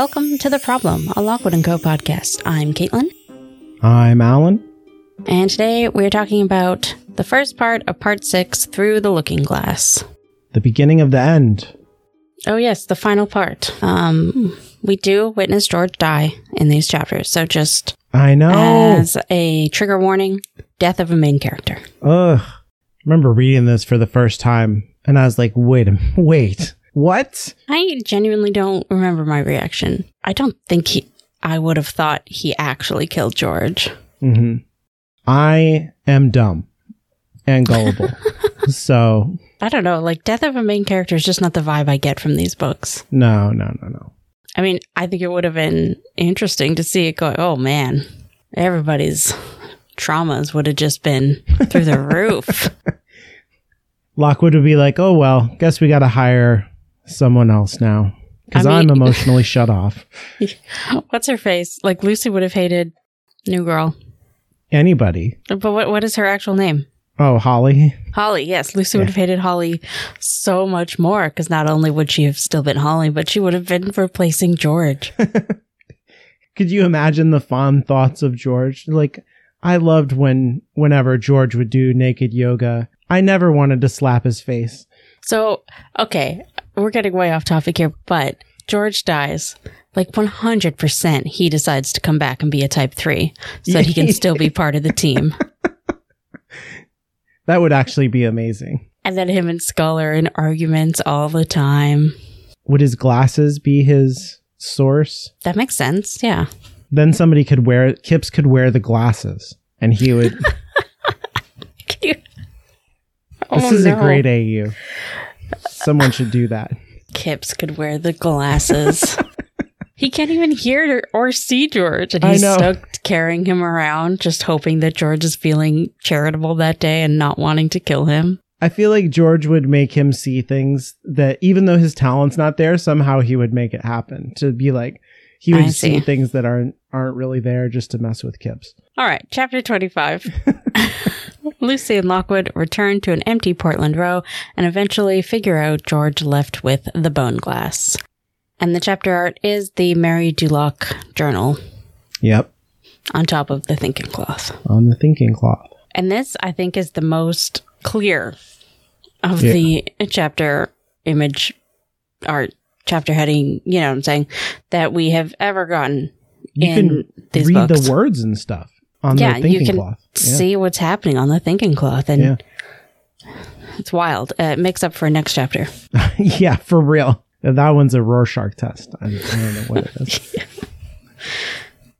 Welcome to The Problem, a Lockwood & Co. podcast. I'm Caitlin, I'm Alan. and today we're talking about the first part of part six, Through the Looking Glass. The beginning of the end. Oh yes, the final part. Um, we do witness George die in these chapters, so just I know. as a trigger warning, death of a main character. Ugh. I remember reading this for the first time, and I was like, "Wait a wait, what?" I genuinely don't remember my reaction. I don't think he, I would have thought he actually killed George. hmm I am dumb and gullible, so I don't know, like death of a main character is just not the vibe I get from these books. no, no, no, no. I mean, I think it would have been interesting to see it go, oh man, everybody's traumas would have just been through the roof. Lockwood would be like, "Oh well, guess we got to hire someone else now because I I'm mean- emotionally shut off." What's her face? Like Lucy would have hated New Girl. Anybody? But what what is her actual name? Oh, Holly. Holly, yes. Lucy would have hated Holly so much more because not only would she have still been Holly, but she would have been replacing George. Could you imagine the fond thoughts of George? Like, I loved when, whenever George would do naked yoga, I never wanted to slap his face. So, okay, we're getting way off topic here, but George dies. Like 100%, he decides to come back and be a type 3 so that he can still be part of the team. That would actually be amazing. And then him and Skull are in arguments all the time. Would his glasses be his source? That makes sense. Yeah. Then somebody could wear, Kipps could wear the glasses and he would. this Oh, is no. a great AU. Someone should do that. Kipps could wear the glasses. he can't even hear or see George, and he's stuck carrying him around, just hoping that George is feeling charitable that day and not wanting to kill him. I feel like George would make him see things that even though his talent's not there, somehow he would make it happen. To be like he would see. see. things that aren't aren't really there just to mess with Kipps. All right, chapter 25. Lucy and Lockwood return to an empty Portland row and eventually figure out George left with the bone glass. And the chapter art is the Mary Dulac journal Yep. on top of the thinking cloth. On the thinking cloth. And this, I think, is the most clear of Yeah. the chapter image art, chapter heading, you know what I'm saying, that we have ever gotten You in can read books. the words and stuff on yeah, the thinking you can cloth. Yeah. see what's happening on the thinking cloth. And Yeah. it's wild. Uh, it makes up for next chapter. yeah, for real. That one's a Rorschach test. I, I don't know what it is.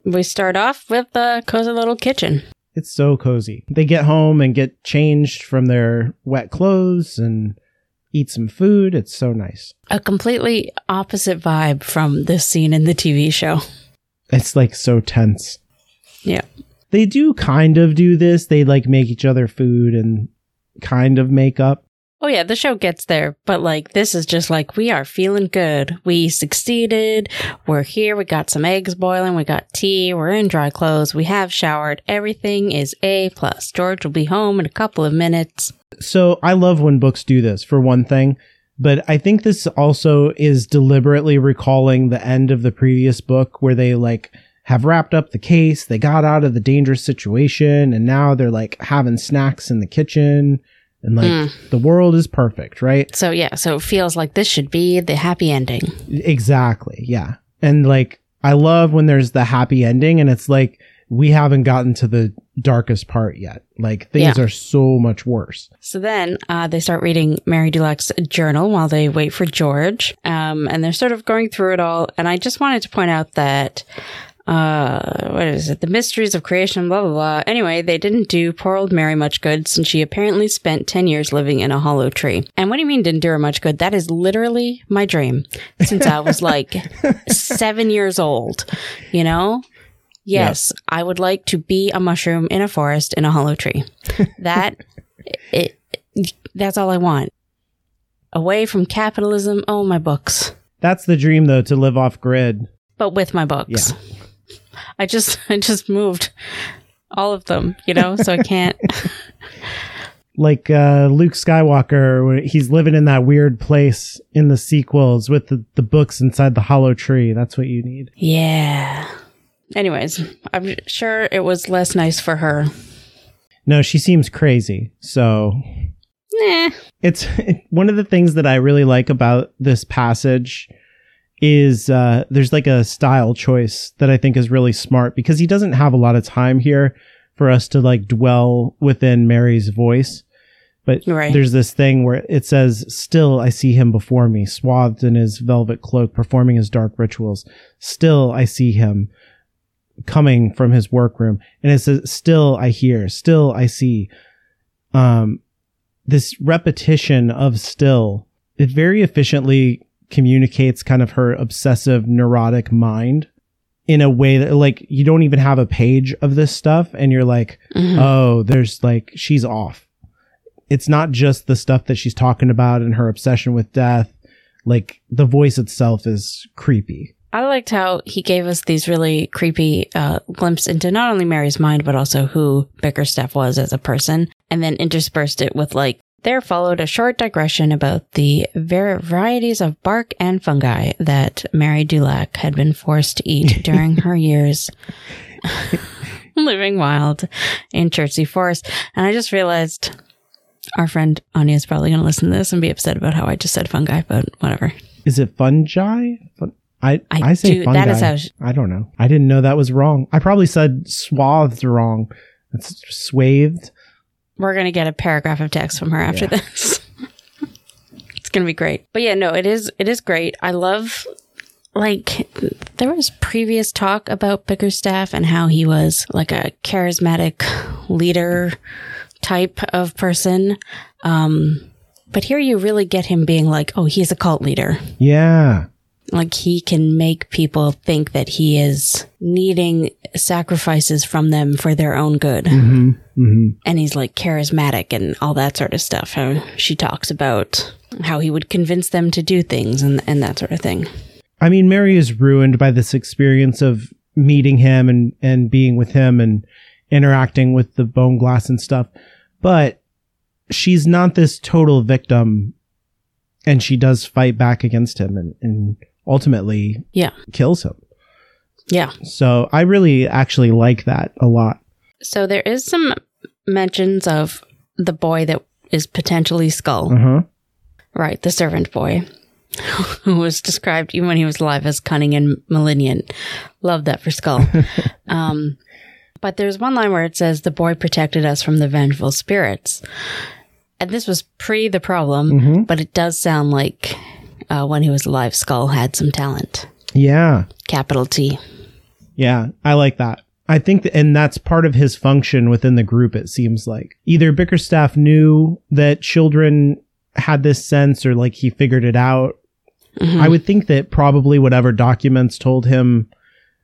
We start off with the cozy little kitchen. it's so cozy. They get home and get changed from their wet clothes and eat some food. It's so nice. A completely opposite vibe from this scene in the TV show. It's like so tense. Yeah. They do kind of do this. They like make each other food and kind of make up. Oh yeah, the show gets there, but like this is just like we are feeling good. We succeeded. We're here. We got some eggs boiling. We got tea. We're in dry clothes. We have showered. Everything is A plus. George will be home in a couple of minutes. So I love when books do this for one thing, but I think this also is deliberately recalling the end of the previous book where they like have wrapped up the case, they got out of the dangerous situation, and now they're like having snacks in the kitchen and like Mm. the world is perfect, right? So yeah, so it feels like this should be the happy ending. Exactly. Yeah. And like I love when there's the happy ending and it's like we haven't gotten to the darkest part yet. Like things Yeah. are so much worse. So then uh, they start reading Mary Dulac's journal while they wait for George. Um, and they're sort of going through it all. And I just wanted to point out that, uh, what is it? The mysteries of creation, blah, blah, blah. Anyway, they didn't do poor old Mary much good since she apparently spent 10 years living in a hollow tree. And what do you mean didn't do her much good? That is literally my dream since I was like seven years old, you know? Yes, I would like to be a mushroom in a forest in a hollow tree. That it, that's all I want. Away from capitalism. Oh, my books. That's the dream though to live off grid. But with my books. I just I just moved all of them, you know, so I can't like uh, Luke Skywalker, he's living in that weird place in the sequels with the, the books inside the hollow tree. That's what you need. Yeah. Anyways, I'm sure it was less nice for her. No, she seems crazy. So Nah. it's one of the things that I really like about this passage is uh, there's like a style choice that I think is really smart because he doesn't have a lot of time here for us to like dwell within Mary's voice. But Right. there's this thing where it says, Still I see him before me, swathed in his velvet cloak, performing his dark rituals. Still I see him coming from his workroom. And it says, Still I hear, still I see. Um, this repetition of still, it very efficiently communicates kind of her obsessive neurotic mind in a way that like you don't even have a page of this stuff and you're like Mhm. oh there's like she's off. It's not just the stuff that she's talking about and her obsession with death. Like the voice itself is creepy. I liked how he gave us these really creepy uh, glimpse into not only Mary's mind, but also who Bickerstaff was as a person, and then interspersed it with like, there followed a short digression about the varieties of bark and fungi that Mary Dulac had been forced to eat during her years living wild in Chertsey Forest. And I just realized our friend Anya is probably going to listen to this and be upset about how I just said fungi, but whatever. is it fungi Fun- I, I, I say do- fungi. that is how sh- I don't know. I didn't know that was wrong. I probably said swathed wrong. It's swathed. We're going to get a paragraph of text from her after Yeah. this. it's going to be great. But yeah, no, it is it is great. I love like there was previous talk about Bickerstaff and how he was like a charismatic leader type of person. Um but here you really get him being like, "Oh, he's a cult leader." Yeah. Like he can make people think that he is needing sacrifices from them for their own good hmm hmm and he's like charismatic and all that sort of stuff. How she talks about how he would convince them to do things and, and that sort of thing. I mean, Mary is ruined by this experience of meeting him and, and being with him and interacting with the bone glass and stuff. But she's not this total victim and she does fight back against him and, and ultimately Yeah. kills him. Yeah. So I really actually like that a lot. So there is some mentions of the boy that is potentially Skull, Uh huh. right? The servant boy. Who was described even when he was alive as cunning and malignant. Love that for Skull. um, but there's one line where it says, The boy protected us from the vengeful spirits. And this was pre the problem, Mhm. but it does sound like uh, when he was alive, Skull had some talent. Yeah. Capital T. Yeah, I like that. I think, that, and that's part of his function within the group. It seems like either Bickerstaff knew that children had this sense, or like he figured it out. Mhm. I would think that probably whatever documents told him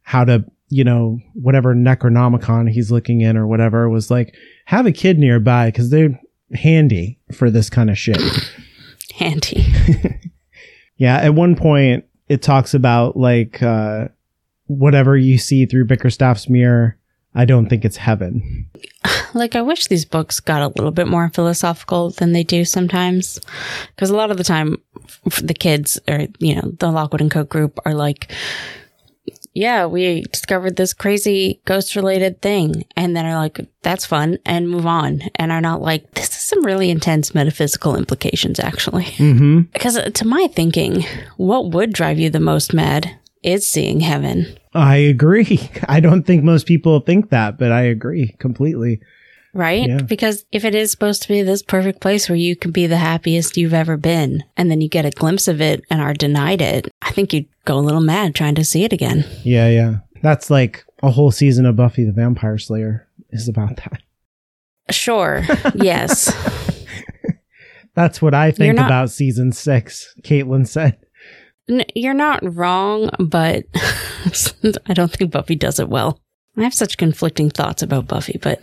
how to, you know, whatever Necronomicon he's looking in or whatever was like, have a kid nearby because they're handy for this kind of shit. Handy. Yeah, at one point it talks about like uh whatever you see through Bickerstaff's mirror, I don't think it's heaven. like, I wish these books got a little bit more philosophical than they do sometimes. Because a lot of the time, the kids or, you know, the Lockwood and Co. group are like, yeah, we discovered this crazy ghost related thing. And then are like, that's fun and move on. And are not like, this is some really intense metaphysical implications, actually. Mm-hmm. Because uh, to my thinking, what would drive you the most mad is seeing heaven, I agree. I don't think most people think that, but I agree completely. Right? Yeah. Because if it is supposed to be this perfect place where you can be the happiest you've ever been, and then you get a glimpse of it and are denied it, I think you'd go a little mad trying to see it again. Yeah, yeah. That's like a whole season of Buffy the Vampire Slayer is about that. Sure. yes. That's what I think not- about season six, Caitlin said. N- you're not wrong, but I don't think Buffy does it well. I have such conflicting thoughts about Buffy, but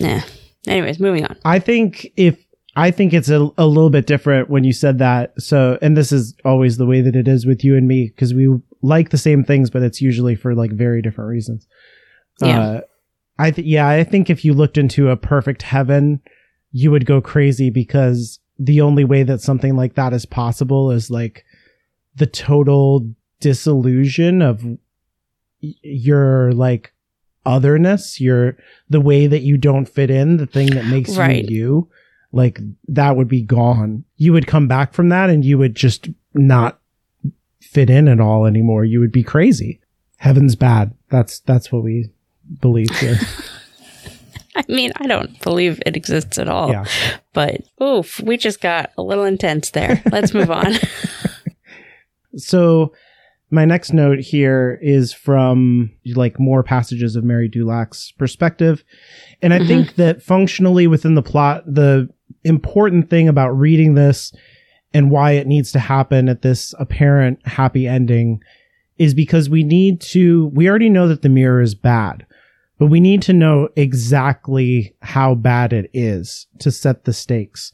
nah. Anyways, moving on. I think if I think it's a, a little bit different when you said that. So, and this is always the way that it is with you and me because we like the same things, but it's usually for like very different reasons. Yeah. Uh, I think, yeah, I think if you looked into a perfect heaven you would go crazy because the only way that something like that is possible is like the total disillusion of y- your like otherness, your the way that you don't fit in, the thing that makes Right. you you, like that would be gone. You would come back from that and you would just not fit in at all anymore. You would be crazy. Heaven's bad. That's that's what we believe here. I mean, I don't believe it exists at all. yeah. But oof, we just got a little intense there. Let's move on. So my next note here is from like more passages of Mary Dulac's perspective. And I Mhm. think that functionally within the plot, the important thing about reading this and why it needs to happen at this apparent happy ending is because we need to, we already know that the mirror is bad, but we need to know exactly how bad it is to set the stakes.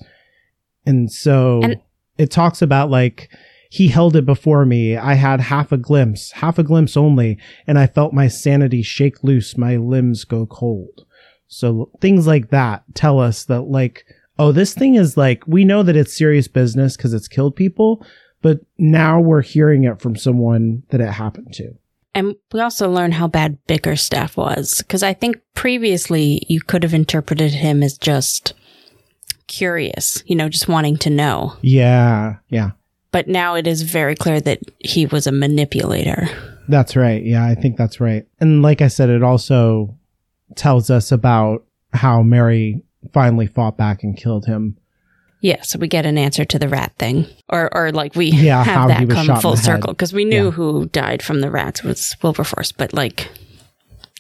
And so And- it talks about like, he held it before me. I had half a glimpse, half a glimpse only, and I felt my sanity shake loose, my limbs go cold. So things like that tell us that like, oh, this thing is like, we know that it's serious business because it's killed people, but now we're hearing it from someone that it happened to. and we also learn how bad Bickerstaff was. Because I think previously you could have interpreted him as just curious, you know, just wanting to know. Yeah. Yeah. But now it is very clear that he was a manipulator. That's right. Yeah, I think that's right. And like I said, it also tells us about how Mary finally fought back and killed him. Yeah, so we get an answer to the rat thing, or or like we Yeah, how have he that was come full circle because we knew Yeah. who died from the rats was Wilberforce, but like,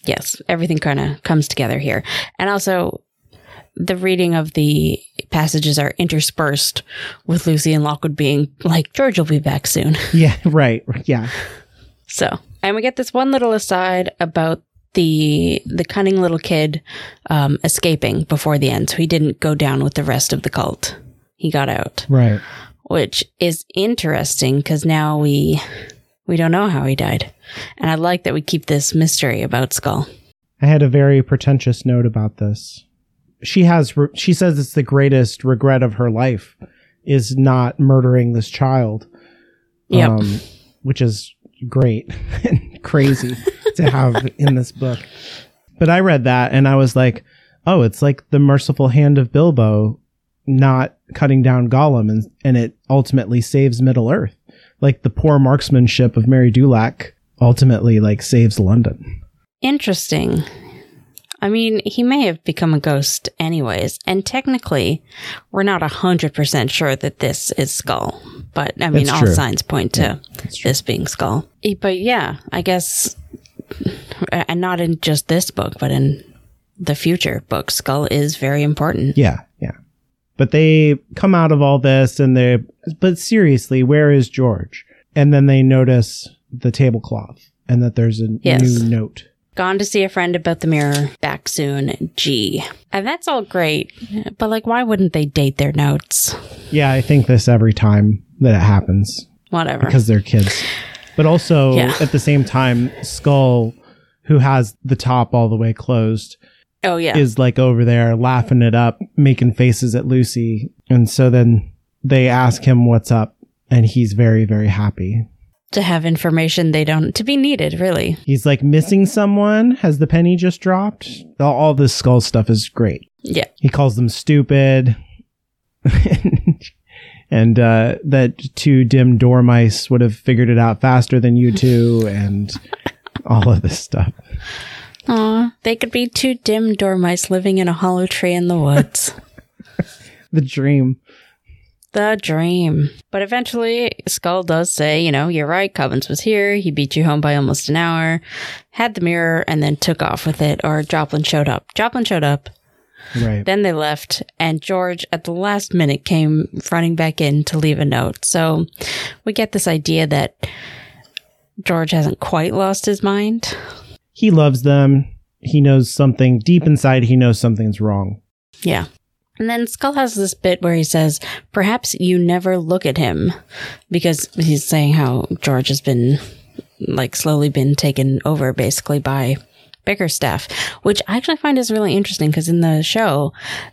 yes, everything kind of comes together here, and also the reading of the passages are interspersed with Lucy and Lockwood being like, George will be back soon. Yeah, right. Yeah. So, and we get this one little aside about the the cunning little kid um, escaping before the end, so he didn't go down with the rest of the cult. He got out, Right. which is interesting because now we we don't know how he died, and I like that we keep this mystery about Skull. I had a very pretentious note about this. She has, re- she says it's the greatest regret of her life is not murdering this child. Yep. Um, which is great and crazy to have in this book. But I read that and I was like, oh, it's like the merciful hand of Bilbo not cutting down Gollum and, and it ultimately saves Middle Earth. Like the poor marksmanship of Mary Dulac ultimately like saves London. Interesting. I mean, he may have become a ghost anyways, and technically, we're not hundred percent sure that this is Skull. But I mean, That's all true. signs point to true. this being Skull. But yeah, I guess, and not in just this book, but in the future book, Skull is very important. Yeah, yeah. But they come out of all this and they, but seriously, where is George? And then they notice the tablecloth and that there's a Yes. new note. Gone to see a friend about the mirror. Back soon. G. And that's all great, but like, why wouldn't they date their notes? Yeah, I think this every time that it happens Whatever. because they're kids. But also Yeah. at the same time, Skull, who has the top all the way closed, oh yeah. is like over there laughing it up, making faces at Lucy. And so then they ask him what's up, and he's very, very happy. To have information they don't to be needed. Really. He's like missing someone. Has the penny just dropped? All, all this skull stuff is great. Yeah. He calls them stupid. and uh, that two dim dormice would have figured it out faster than you two, and all of this stuff. Aw, they could be two dim dormice living in a hollow tree in the woods. The dream. The dream. But eventually, Skull does say, you know, you're right, Cubbins was here. He beat you home by almost an hour, had the mirror, and then took off with it, or Joplin showed up. Joplin showed up. Right. Then they left, and George, at the last minute, came running back in to leave a note. So we get this idea that George hasn't quite lost his mind. He loves them. He knows something deep inside. He knows something's wrong. Yeah. And then Skull has this bit where he says, perhaps you never look at him because he's saying how George has been like slowly been taken over basically by Bickerstaff, which I actually find is really interesting because in the show,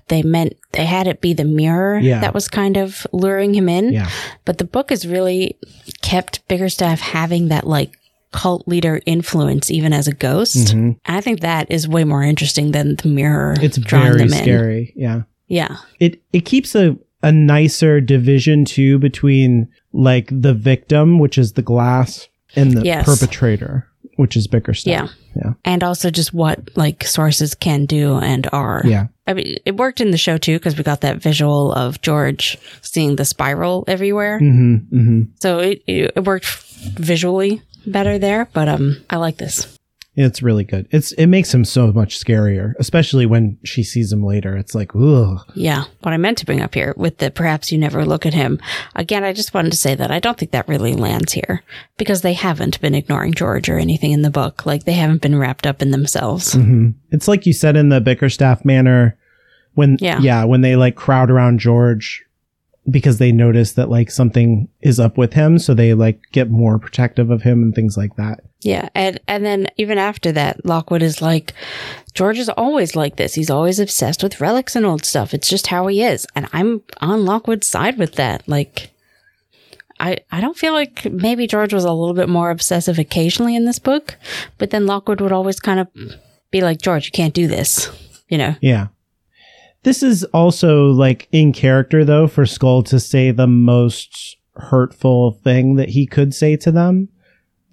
they meant they had it be the mirror Yeah. that was kind of luring him in. Yeah. But the book has really kept Bickerstaff having that like cult leader influence even as a ghost. Mhm. I think that is way more interesting than the mirror. It's drawing very them in. scary. Yeah. Yeah. it it keeps a a nicer division too between like the victim, which is the glass, and the Yes. perpetrator, which is Bickerstaff. Yeah. Yeah. And also just what like sources can do and are. Yeah. I mean, it worked in the show too because we got that visual of George seeing the spiral everywhere. hmm hmm So it, it it worked visually better there, but um, I like this. It's really good. It's it makes him so much scarier, especially when she sees him later. It's like, ugh. Yeah, what I meant to bring up here with the perhaps you never look at him. Again, I just wanted to say that I don't think that really lands here because they haven't been ignoring George or anything in the book. Like they haven't been wrapped up in themselves. hmm It's like you said in the Bickerstaff manor when Yeah. yeah, when they like crowd around George because they notice that like something is up with him, so they like get more protective of him and things like that. Yeah, and and then even after that, Lockwood is like, George is always like this. He's always obsessed with relics and old stuff. It's just how he is, and I'm on Lockwood's side with that. Like, I I don't feel like maybe George was a little bit more obsessive occasionally in this book, but then Lockwood would always kind of be like, George, you can't do this, you know? Yeah. This is also like in character though for Skull to say the most hurtful thing that he could say to them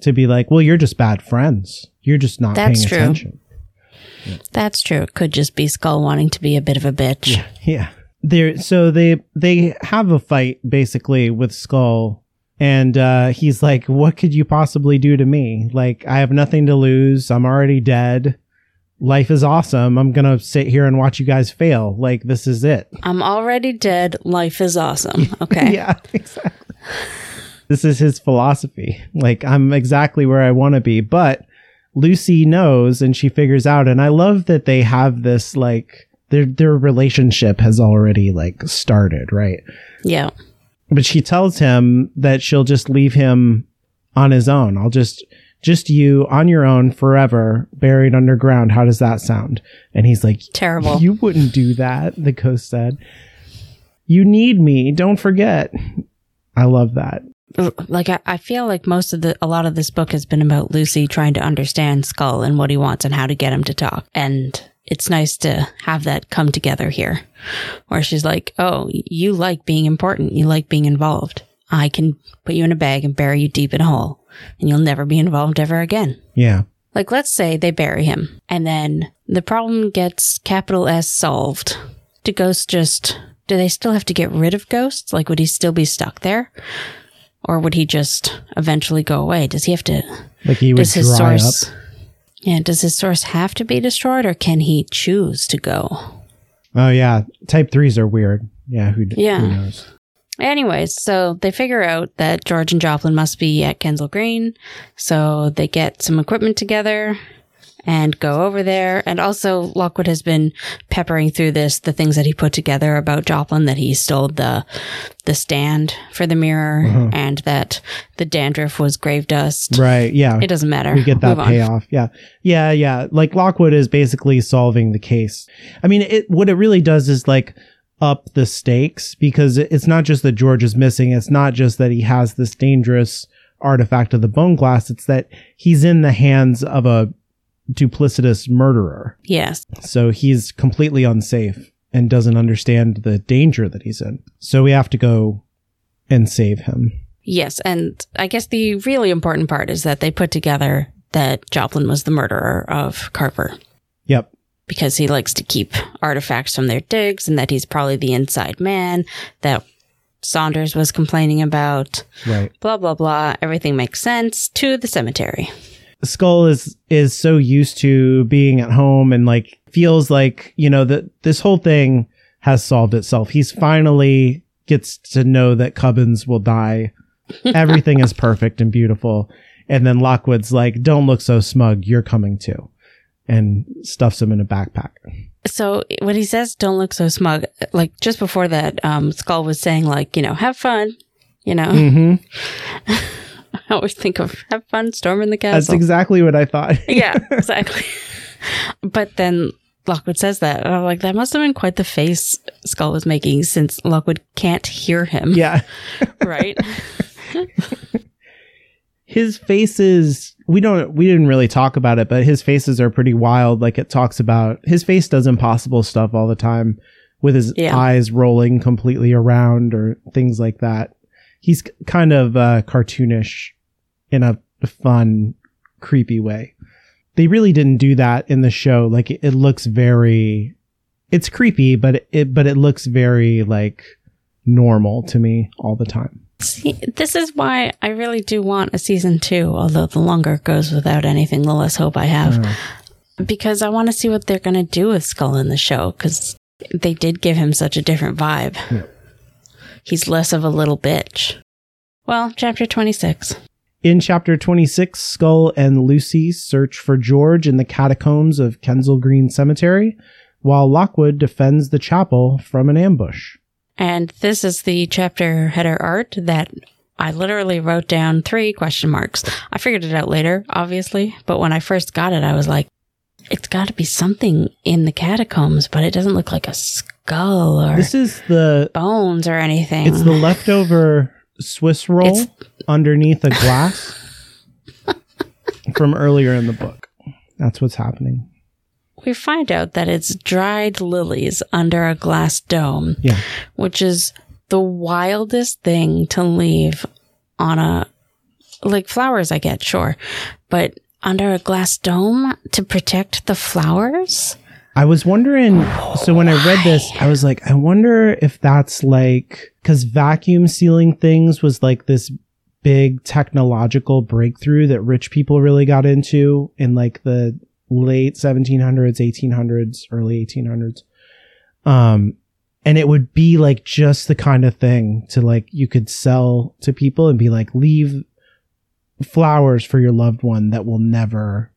to be like, "Well, you're just bad friends. You're just not That's paying true. attention." That's true. That's true. It could just be Skull wanting to be a bit of a bitch. Yeah. There so they they have a fight basically with Skull and uh he's like, "What could you possibly do to me? Like I have nothing to lose. I'm already dead. Life is awesome. I'm going to sit here and watch you guys fail. Like this is it." I'm already dead. Life is awesome. Okay. yeah, exactly. this is his philosophy. Like, I'm exactly where I want to be. But Lucy knows and she figures out. And I love that they have this, like, their, their relationship has already, like, started, right? yeah. But she tells him that she'll just leave him on his own. I'll just, just you on your own forever, buried underground. How does that sound? And he's like, Terrible. you wouldn't do that, the ghost said. You need me. Don't forget. I love that. like I, I feel like most of the a lot of this book has been about Lucy trying to understand Skull and what he wants and how to get him to talk. And it's nice to have that come together here. Where she's like, Oh, you like being important, you like being involved. I can put you in a bag and bury you deep in a hole, and you'll never be involved ever again. Yeah. Like let's say they bury him and then the problem gets capital S solved. Do ghosts just do they still have to get rid of ghosts? Like would he still be stuck there? Or would he just eventually go away? Does he have to Like he would does his dry source up. Yeah, does his source have to be destroyed or can he choose to go? Oh yeah. Type threes are weird. Yeah. Who, Yeah. who knows? Anyways, so they figure out that George and Joplin must be at Kensal Green. So they get some equipment together and go over there. And also Lockwood has been peppering through this, the things that he put together about Joplin, that he stole the, the stand for the mirror Uh-huh. and that the dandruff was grave dust. Right. Yeah. It doesn't matter. we get that Move on. payoff. Yeah. Yeah. Yeah. Like Lockwood is basically solving the case. I mean, it, what it really does is like up the stakes because it's not just that George is missing. It's not just that he has this dangerous artifact of the bone glass. It's that he's in the hands of a duplicitous murderer. Yes. So he's completely unsafe and doesn't understand the danger that he's in. So we have to go and save him. Yes, and I guess the really important part is that they put together that Joplin was the murderer of Carver. Because he likes to keep artifacts from their digs and that he's probably the inside man that Saunders was complaining about. Right. Blah blah blah. Everything makes sense to the cemetery. Skull is is so used to being at home and like feels like, you know, that this whole thing has solved itself. He's finally gets to know that Cubbins will die. Everything is perfect and beautiful. And then Lockwood's like, "Don't look so smug. You're coming too." And stuffs him in a backpack. So when he says "Don't look so smug," like just before that, um, Skull was saying like, you know, have fun. You know, Mhm. I always think of have fun storming the castle. That's exactly what I thought. yeah, exactly. but then Lockwood says that. And I'm like, that must have been quite the face Skull was making since Lockwood can't hear him. Yeah. Right? his faces we don't we didn't really talk about it but his faces are pretty wild. Like it talks about his face does impossible stuff all the time with his Yeah. eyes rolling completely around or things like that. He's kind of uh cartoonish in a fun creepy way. They really didn't do that in the show. Like it, it looks very it's creepy but it but it looks very like normal to me all the time See, this is why I really do want a season two, although the longer it goes without anything, the less hope I have. Hmm. Because I want to see what they're going to do with Skull in the show, because they did give him such a different vibe. Hmm. He's less of a little bitch. Well, chapter 26. In chapter 26, Skull and Lucy search for George in the catacombs of Kensal Green Cemetery, while Lockwood defends the chapel from an ambush. And this is the chapter header art that I literally wrote down three question marks. I figured it out later, obviously, but when I first got it, I was like, it's got to be something in the catacombs, but it doesn't look like a skull or This is the bones or anything. it's the leftover Swiss roll It's- underneath a glass from earlier in the book. That's what's happening. We find out that it's dried lilies under a glass dome, Yeah. which is the wildest thing to leave on a like flowers I get, sure, but under a glass dome to protect the flowers? I was wondering. So when I read this, I was like, I wonder if that's like because vacuum sealing things was like this big technological breakthrough that rich people really got into in like the late 1700s, 1800s, early 1800s. Um, and it would be like just the kind of thing to like you could sell to people and be like, leave flowers for your loved one that will never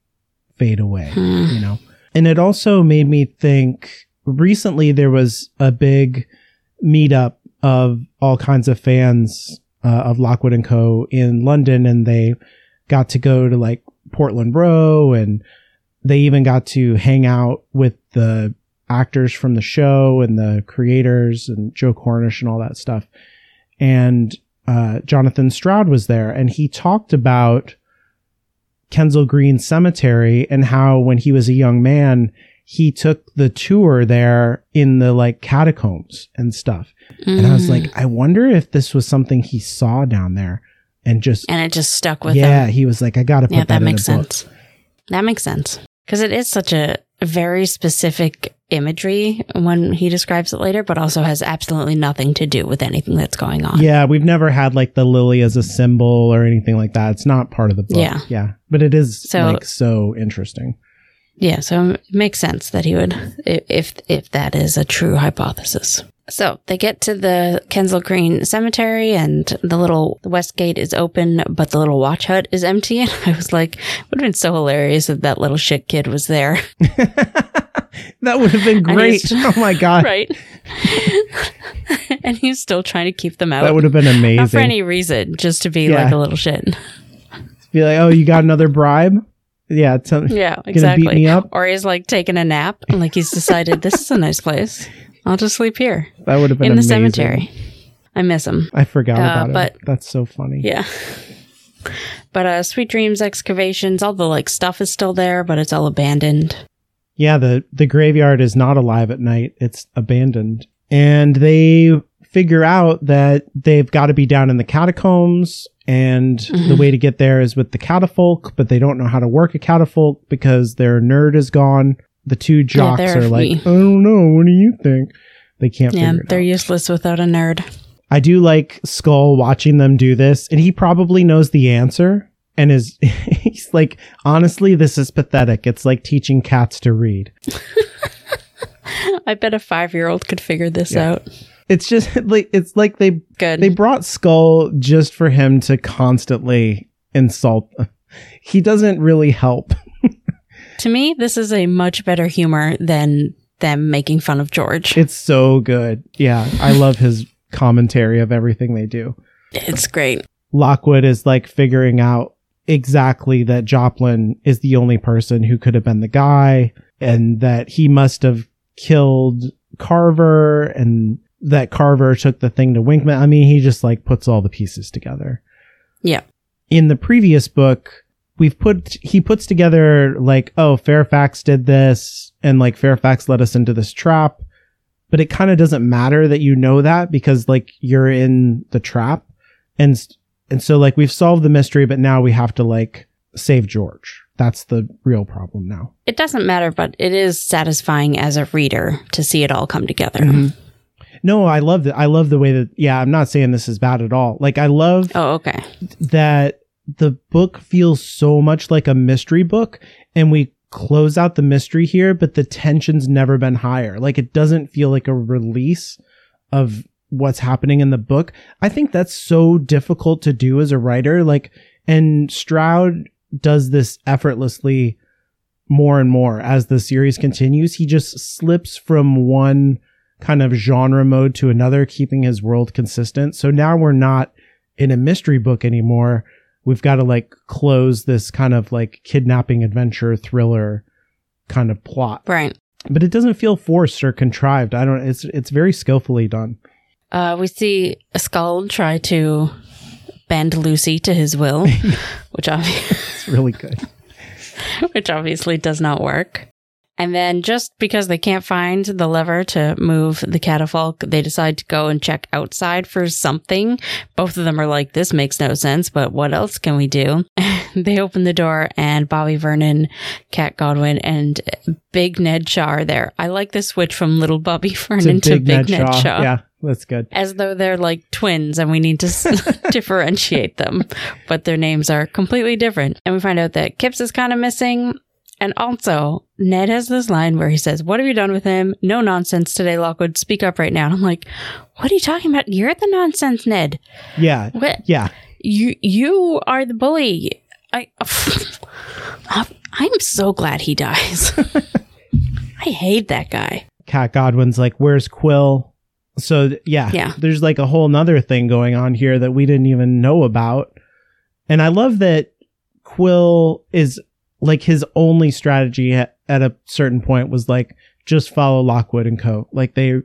fade away Hmm. you know and it also made me think recently there was a big meetup of all kinds of fans uh, of lockwood and co in london and they got to go to like portland row and they even got to hang out with the actors from the show and the creators and joe cornish and all that stuff and uh, jonathan stroud was there and he talked about Kensal Green Cemetery and how when he was a young man, he took the tour there in the like catacombs and stuff. And I was Mm. like, I wonder if this was something he saw down there and just, and it just stuck with yeah, him. Yeah, he was like, I got to put Yeah, that, that in makes a book. sense. That makes sense. Because it is such a very specific imagery when he describes it later, but also has absolutely nothing to do with anything that's going on. Yeah, we've never had like the lily as a symbol or anything like that. It's not part of the book. Yeah. Yeah. But it is So- like so interesting. Yeah, so it makes sense that he would, if if that is a true hypothesis. So they get to the Kensal Green Cemetery, and the little the west gate is open, but the little watch hut is empty. And I was like, would have been so hilarious if that little shit kid was there, That would have been great. oh my God. right? and he's still trying to keep them out. That would have been amazing. Not for any reason, just to be Yeah. like a little shit. Be like, oh, you got another bribe? Yeah. Yeah, beat exactly. me up? Or he's like taking a nap, and like he's decided this is a nice place. I'll just sleep here That would have been in the amazing. cemetery. I miss him. I forgot Uh, about but- it. That's so funny. Yeah. But uh Sweet Dreams excavations, all the like stuff is still there, but it's all abandoned. Yeah, the the graveyard is not alive at night. It's abandoned. And they figure out that they've got to be down in the catacombs and the Mhm. way to get there is with the catafalque, but they don't know how to work a catafalque because their nerd is gone. The two jocks they're like, free. I don't know, what do you think? They can't Yeah, figure it they're out. useless without a nerd. I do like Skull watching them do this, and he probably knows the answer. And is he's like, honestly, this is pathetic. It's like teaching cats to read. I bet a five year old could figure this Yeah. out. It's just like it's like they Good. they brought Skull just for him to constantly insult. them. He doesn't really help. To me, this is a much better humor than them making fun of George. It's so good. Yeah, I love his commentary of everything they do. It's great. Lockwood is like figuring out exactly that Joplin is the only person who could have been the guy and that he must have killed Carver and that Carver took the thing to Winkman. I mean, he just like puts all the pieces together. Yeah. In the previous book, we've put, he puts together like, oh, Fairfax did this and like Fairfax led us into this trap. But it kind of doesn't matter that you know that because like you're in the trap. And, and so like we've solved the mystery, but now we have to like save George. That's the real problem now. It doesn't matter, but it is satisfying as a reader to see it all come together. Mm-hmm. No, I love that. I love the way that, yeah, I'm not saying this is bad at all. Like, I love Oh, okay. that the book feels so much like a mystery book and we close out the mystery here, but the tension's never been higher. Like, it doesn't feel like a release of what's happening in the book. I think that's so difficult to do as a writer. Like, and Stroud does this effortlessly more and more as the series continues. He just slips from one kind of genre mode to another, keeping his world consistent. So now we're not in a mystery book anymore. We've got to like close this kind of like kidnapping adventure thriller kind of plot. Right. But it doesn't feel forced or contrived. I don't it's it's very skillfully done. Uh, we see a Skull try to bend Lucy to his will, which obviously, It's really good. which obviously does not work. And then just because they can't find the lever to move the catafalque, they decide to go and check outside for something. Both of them are like, this makes no sense, but what else can we do? they open the door and Bobby Vernon, Kat Godwin, and Big Ned Shaw are there. I like the switch from little Bobby Vernon to Big Ned, Shaw. Yeah, that's good. As though they're like twins and we need to s- differentiate them, but their names are completely different. And we find out that Kips is kind of missing. And also, Ned has this line where he says, What have you done with him? No nonsense today, Lockwood. Speak up right now. And I'm like, What are you talking about? You're the nonsense, Ned. Yeah. What? Yeah. You you are the bully. I I'm so glad he dies. I hate that guy. Kat Godwin's like, "Where's Quill?" So yeah, Yeah. There's like a whole nother thing going on here that we didn't even know about, and I love that Quill is like his only strategy at, at a certain point was like just follow Lockwood and Co. Like they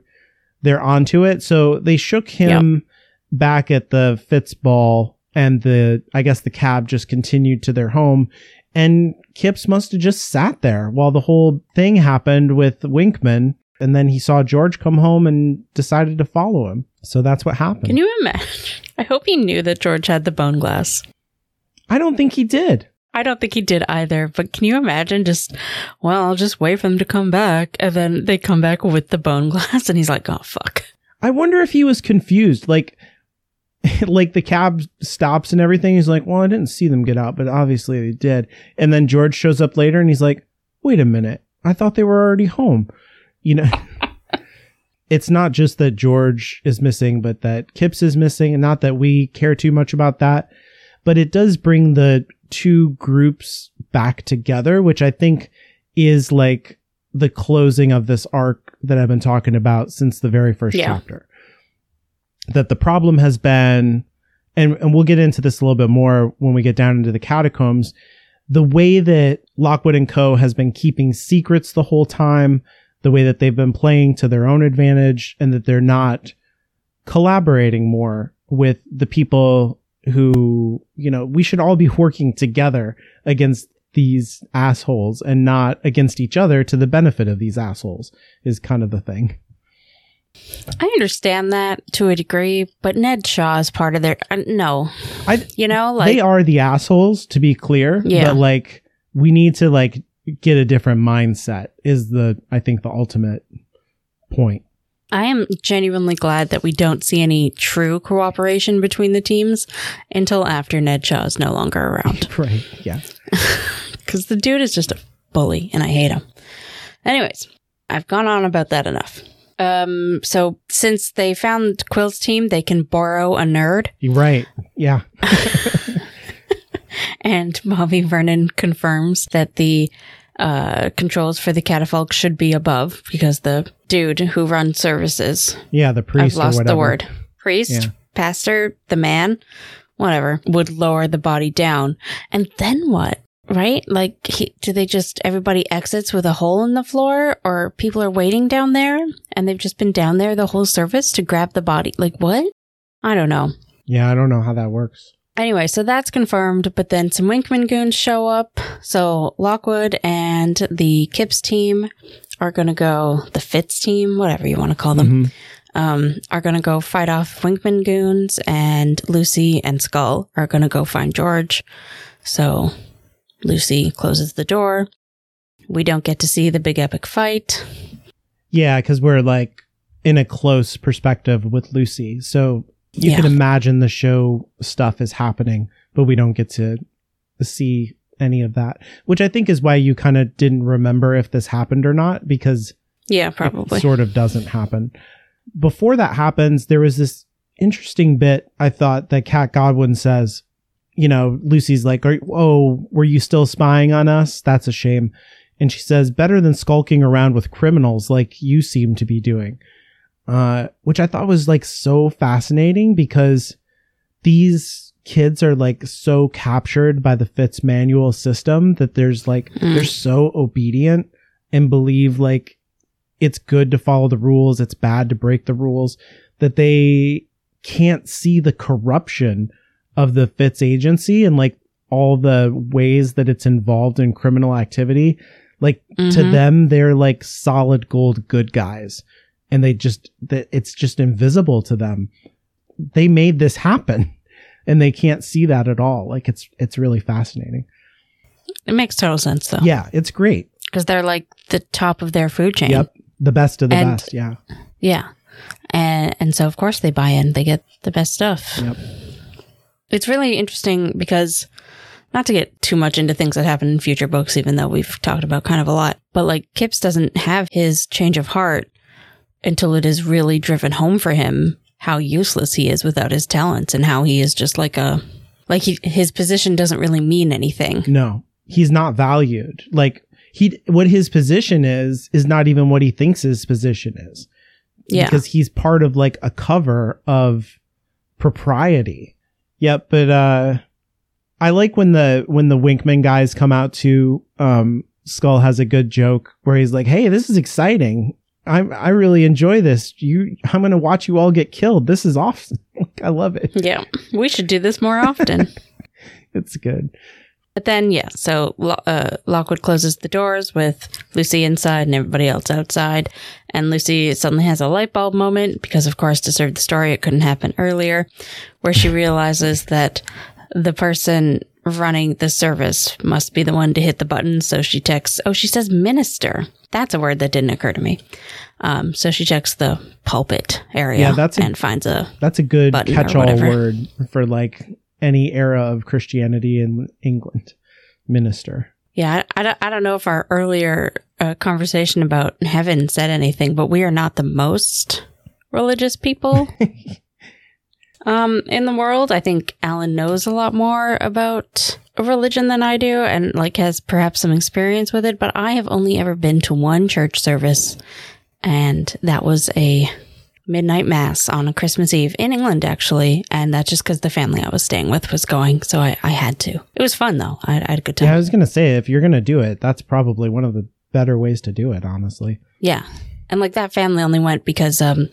they're onto it. So they shook him back at the Fittes ball, and the I guess the cab just continued to their home. And Kipps must have just sat there while the whole thing happened with Winkman. And then he saw George come home and decided to follow him. So that's what happened. Can you imagine? I hope he knew that George had the bone glass. I don't think he did. I don't think he did either, but can you imagine just, well, I'll just wait for them to come back. And then they come back with the bone glass and he's like, oh, fuck. I wonder if he was confused. Like, like the cab stops and everything. He's like, well, I didn't see them get out, but obviously they did. And then George shows up later and he's like, wait a minute. I thought they were already home. You know, it's not just that George is missing, but that Kipps is missing. And not that we care too much about that, but it does bring the two groups back together, which I think is like the closing of this arc that I've been talking about since the very first Yeah. chapter. That the problem has been, and, and we'll get into this a little bit more when we get down into the catacombs, the way that Lockwood and Co. has been keeping secrets the whole time, the way that they've been playing to their own advantage, and that they're not collaborating more with the people who, you know, we should all be working together against these assholes and not against each other to the benefit of these assholes is kind of the thing. I understand that to a degree, but Ned Shaw is part of their, uh, no, I you know, like, they are the assholes to be clear, Yeah. but like we need to like get a different mindset is the I think the ultimate point. I am genuinely glad that we don't see any true cooperation between the teams until after Ned Shaw is no longer around. Right. Yeah. Because the dude is just a bully and I hate him. Anyways, I've gone on about that enough. Um, so since they found Quill's team, they can borrow a nerd, right. Yeah. and Bobby Vernon confirms that the uh, controls for the catafalque should be above because the dude who runs services, Yeah, the priest I've lost the word, priest, Yeah. pastor, the man, whatever, would lower the body down. And then what? Right? Like, he, do they just, everybody exits with a hole in the floor or people are waiting down there and they've just been down there the whole service to grab the body? Like, what? I don't know. Yeah, I don't know how that works. Anyway, so that's confirmed, but then some Winkman goons show up. So Lockwood and the Kipps team are going to go, the Fittes team, whatever you want to call them, Mhm. um, are going to go fight off Winkman goons, and Lucy and Skull are going to go find George. So Lucy closes the door. We don't get to see the big epic fight. Yeah, because we're like in a close perspective with Lucy. So you Yeah. can imagine the show stuff is happening, but we don't get to see any of that, which I think is why you kind of didn't remember if this happened or not, because Yeah, it probably. sort of doesn't happen. Before that happens, there was this interesting bit I thought that Kat Godwin says, you know, Lucy's like, Are, Oh, were you still spying on us? That's a shame. And she says, Better than skulking around with criminals like you seem to be doing. Uh, which I thought was like so fascinating because these kids are like so captured by the Fittes manual system that there's like, Mm. they're so obedient and believe like it's good to follow the rules, it's bad to break the rules, that they can't see the corruption of the Fittes agency and like all the ways that it's involved in criminal activity. Like to Mhm. them, they're like solid gold good guys. And they just, that it's just invisible to them. They made this happen and they can't see that at all. Like it's, it's really fascinating. It makes total sense though. Yeah, it's great. Because they're like the top of their food chain. Yep. The best of the And- best. Yeah. Yeah. And and so of course they buy in. They get the best stuff. Yep. It's really interesting because not to get too much into things that happen in future books, even though we've talked about kind of a lot, but like Kipps doesn't have his change of heart until it is really driven home for him how useless he is without his talents and how he is just like a like he, his position doesn't really mean anything. No, he's not valued. Like he, what his position is, is not even what he thinks his position is. Yeah. Because he's part of like a cover of propriety. Yep. But, uh, I like when the, when the Winkman guys come out to, um, Skull has a good joke where he's like, Hey, this is exciting. I, I really enjoy this. You, I'm going to watch you all get killed. This is awesome. I love it. Yeah. We should do this more often. It's good. But then, yeah, so uh, Lockwood closes the doors with Lucy inside and everybody else outside. And Lucy suddenly has a light bulb moment because, of course, to serve the story, it couldn't happen earlier, where she realizes that the person running the service must be the one to hit the button. So she texts, oh, she says minister. That's a word that didn't occur to me. Um, so she checks the pulpit area Yeah, that's a- and finds a, That's a good catch-all word for like any era of Christianity in England. Minister. Yeah, I, I, don't, I don't know if our earlier uh, conversation about heaven said anything, but we are not the most religious people um, in the world. I think Alan knows a lot more about religion than I do and like has perhaps some experience with it, but I have only ever been to one church service and that was a midnight mass on a Christmas Eve in England, actually. And that's just because the family I was staying with was going. So I, I had to. It was fun though. I, I had a good time. Yeah, I was gonna say if you're gonna do it, that's probably one of the better ways to do it. Honestly. Yeah. And like that family only went because um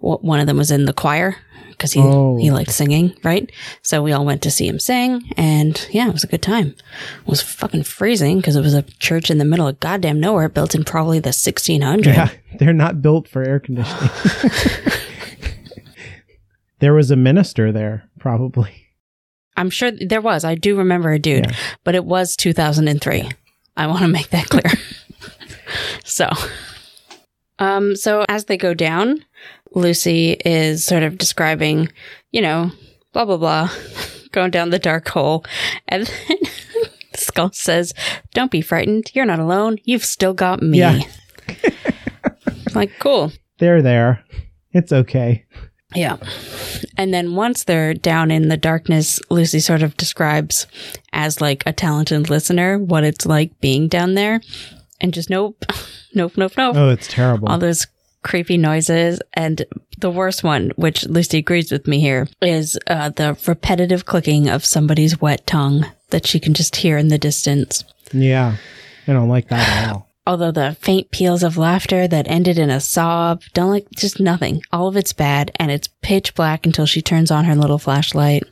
w- one of them was in the choir because he Oh. he liked singing, right? So we all went to see him sing and yeah, it was a good time. It was fucking freezing because it was a church in the middle of goddamn nowhere built in probably the 1600s. Yeah, they're not built for air conditioning. there was a minister there, probably. I'm sure there was. I do remember a dude, Yeah. but it was 2003. I want to make that clear. so, um, so as they go down, Lucy is sort of describing, you know, blah blah blah, going down the dark hole, and then Skull says, "Don't be frightened. You're not alone. You've still got me." Yeah. like cool. They're there. It's okay. Yeah. And then once they're down in the darkness, Lucy sort of describes as like a talented listener what it's like being down there. And just nope, nope, nope, nope. Oh, it's terrible. All those creepy noises. And the worst one, which Lucy agrees with me here, is uh, the repetitive clicking of somebody's wet tongue that she can just hear in the distance. Yeah. I don't like that at all. Although the faint peals of laughter that ended in a sob, don't like just nothing. All of it's bad, and it's pitch black until she turns on her little flashlight.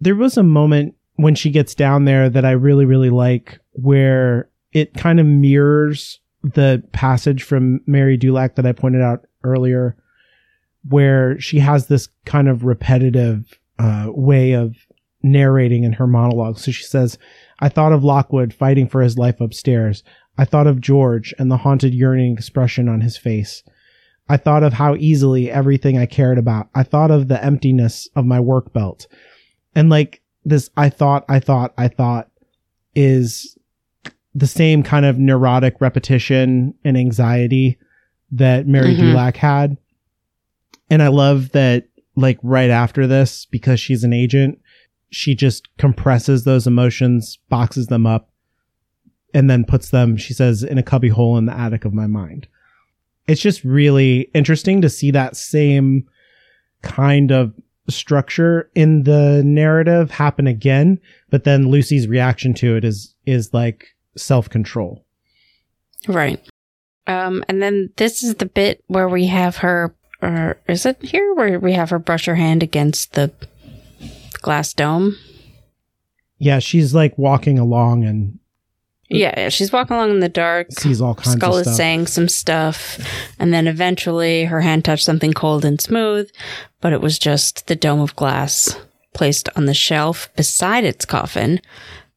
There was a moment when she gets down there that I really, really like where it kind of mirrors the passage from Mary Dulac that I pointed out earlier, where she has this kind of repetitive uh, way of narrating in her monologue. So she says, I thought of Lockwood fighting for his life upstairs. I thought of George and the haunted yearning expression on his face. I thought of how easily everything I cared about. I thought of the emptiness of my work belt. And like this, I thought, I thought, I thought is the same kind of neurotic repetition and anxiety that Mary Mhm. Dulac had. And I love that, like, right after this, because she's an agent, she just compresses those emotions, boxes them up, and then puts them, she says, in a cubby hole in the attic of my mind. It's just really interesting to see that same kind of structure in the narrative happen again, but then Lucy's reaction to it is is like self-control. Right. Um, and then this is the bit where we have her, or is it here where we have her brush her hand against the glass dome? Yeah, she's like walking along and Yeah, yeah, she's walking along in the dark. sees all kinds Skull of is saying some stuff, and then eventually her hand touched something cold and smooth, but it was just the dome of glass placed on the shelf beside its coffin.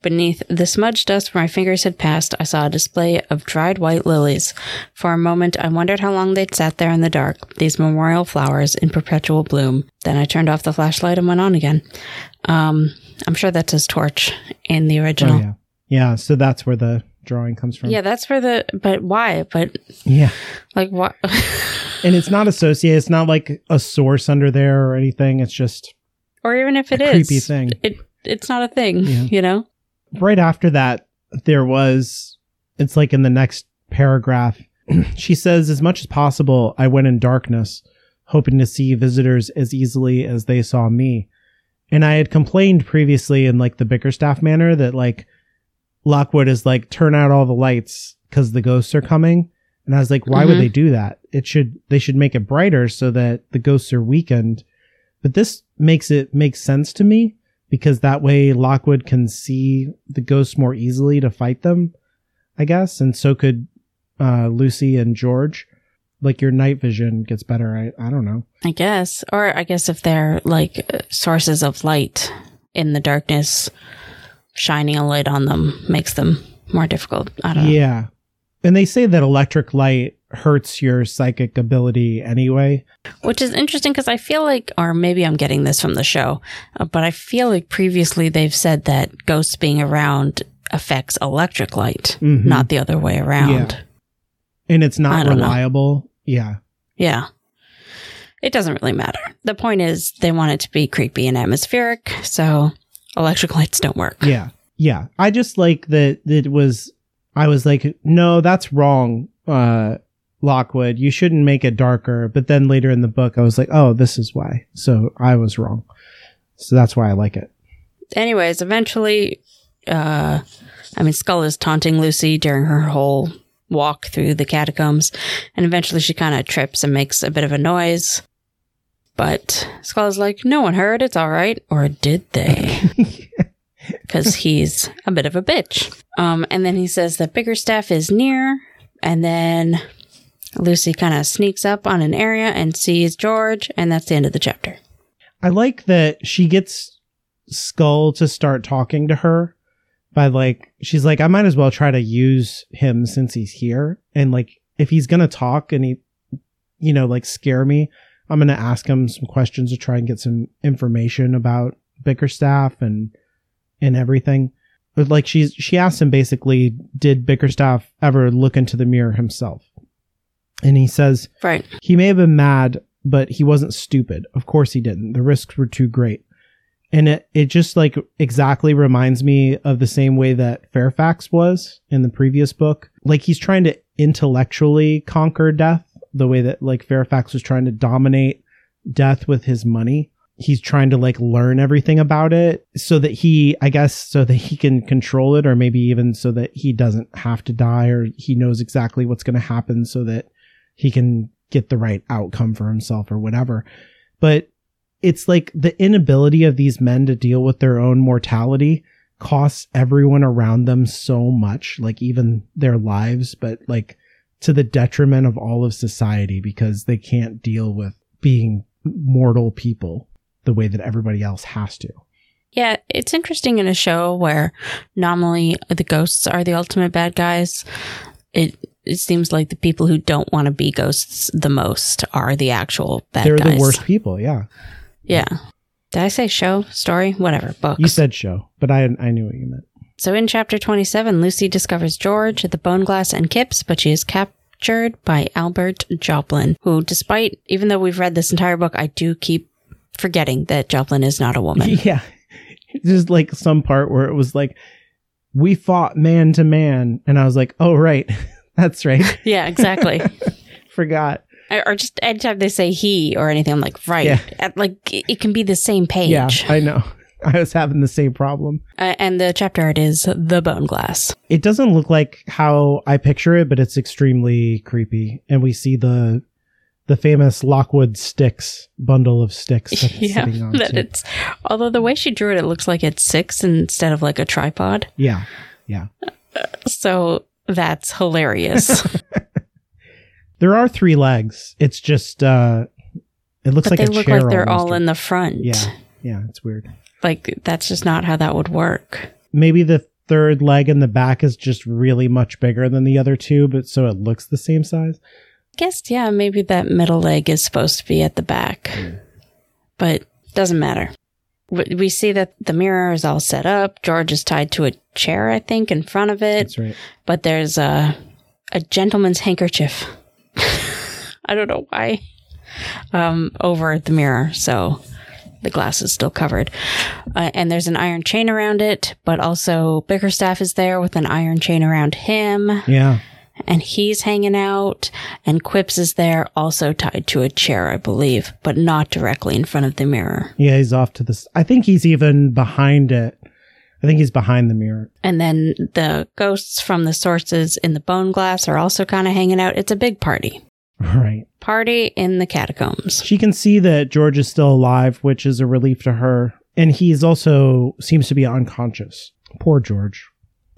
Beneath the smudged dust where my fingers had passed, I saw a display of dried white lilies. For a moment, I wondered how long they'd sat there in the dark, these memorial flowers in perpetual bloom. Then I turned off the flashlight and went on again. Um, I'm sure that's his torch in the Oh, original. yeah. Yeah, so that's where the drawing comes from. yeah, that's where the, but why? But Yeah. like, what? And it's not associated, it's not like a source under there or anything. It's just or even if it a is creepy thing. it it's not a thing Yeah. you know right after that, there was, it's like in the next paragraph, she says, as much as possible, I went in darkness, hoping to see visitors as easily as they saw me. And I had complained previously in like the Bickerstaff manner that like Lockwood is like, turn out all the lights because the ghosts are coming. And I was like, why would Mhm. they do that? It should, they should make it brighter so that the ghosts are weakened. But this makes it make sense to me because that way Lockwood can see the ghosts more easily to fight them, I guess. And so could uh, Lucy and George. Like your night vision gets better. I, I don't know. i guess or i guess if they're like sources of light in the darkness shining a light on them makes them more difficult i don't know Yeah. And they say that electric light hurts your psychic ability anyway. which is interesting because i feel like or maybe i'm getting this from the show uh, but i feel like previously they've said that ghosts being around affects electric light Mhm. not the other way around And it's not don't know. reliable. Yeah. Yeah. It doesn't really matter. The point is they want it to be creepy and atmospheric, so electric lights don't work. Yeah. Yeah. I just like that that it was I was like, no, that's wrong, uh Lockwood. You shouldn't make it darker. But then later in the book I was like, oh, this is why. So I was wrong. So that's why I like it. Anyways, eventually uh I mean Skull is taunting Lucy during her whole walk through the catacombs, and eventually she kind of trips and makes a bit of a noise. But Skull is like, no one heard, it's all right. Or did they? Because he's a bit of a bitch. Um, and then he says that bigger Bickerstaff is near, and then Lucy kind of sneaks up on an area and sees George, and that's the end of the chapter. I like that she gets Skull to start talking to her by like she's like I might as well try to use him since he's here and like if he's going to talk and he you know like scare me I'm going to ask him some questions to try and get some information about Bickerstaff and and everything. But like she's she asked him basically did Bickerstaff ever look into the mirror himself? And he says Right. he may have been mad, but he wasn't stupid. Of course he didn't. The risks were too great. And it, it just like exactly reminds me of the same way that Fairfax was in the previous book. Like he's trying to intellectually conquer death the way that like Fairfax was trying to dominate death with his money. He's trying to like learn everything about it so that he, I guess, so that he can control it, or maybe even so that he doesn't have to die, or he knows exactly what's going to happen so that he can get the right outcome for himself or whatever. But it's like the inability of these men to deal with their own mortality costs everyone around them so much, like even their lives, but like to the detriment of all of society because they can't deal with being mortal people the way that everybody else has to. Yeah, it's interesting in a show where normally the ghosts are the ultimate bad guys. It it seems like the people who don't want to be ghosts the most are the actual bad They're guys. the worst people, yeah. Yeah. Did I say show, story, whatever, book? You said show, but I I knew what you meant. So in chapter 27, Lucy discovers George at the Bone Glass and Kipps, but she is captured by Albert Joplin, who, despite, even though we've read this entire book, I do keep forgetting that Joplin is not a woman. Yeah. There's like some part where it was like, we fought man to man. And I was like, oh, right. That's right. yeah, exactly. Forgot. or or just anytime they say he or anything, I'm like, right. Yeah. At- Like, it can be the same page. Yeah, I know. I was having the same problem. Uh, and the chapter art is The Bone Glass. It doesn't look like how I picture it, but it's extremely creepy. And we see the the famous Lockwood sticks bundle of sticks that it's yeah. sitting on. That too. it's, although the way she drew it, it looks like it's six instead of like a tripod. yeah, yeah. So that's hilarious. There are three legs. It's just uh it looks but like they a look chair like they're almost. all in the front. Yeah, yeah. It's weird. Like that's just not how that would work. Maybe the third leg in the back is just really much bigger than the other two, but so it looks the same size. I guess yeah, maybe that middle leg is supposed to be at the back, but doesn't matter. We see that the mirror is all set up. George is tied to a chair, I think, in front of it. That's right. But there's a a gentleman's handkerchief. I don't know why. Um, over the mirror, so the glass is still covered. Uh, and there's an iron chain around it, but also Bickerstaff is there with an iron chain around him. Yeah. And he's hanging out and quips is there also tied to a chair i believe but not directly in front of the mirror Yeah, he's off to this. I think he's even behind it. I think he's behind the mirror. and then the ghosts from the sources in the bone glass are also kind of hanging out it's a big party Right. party in the catacombs She can see that George is still alive, which is a relief to her. And he's also seems to be unconscious. Poor George.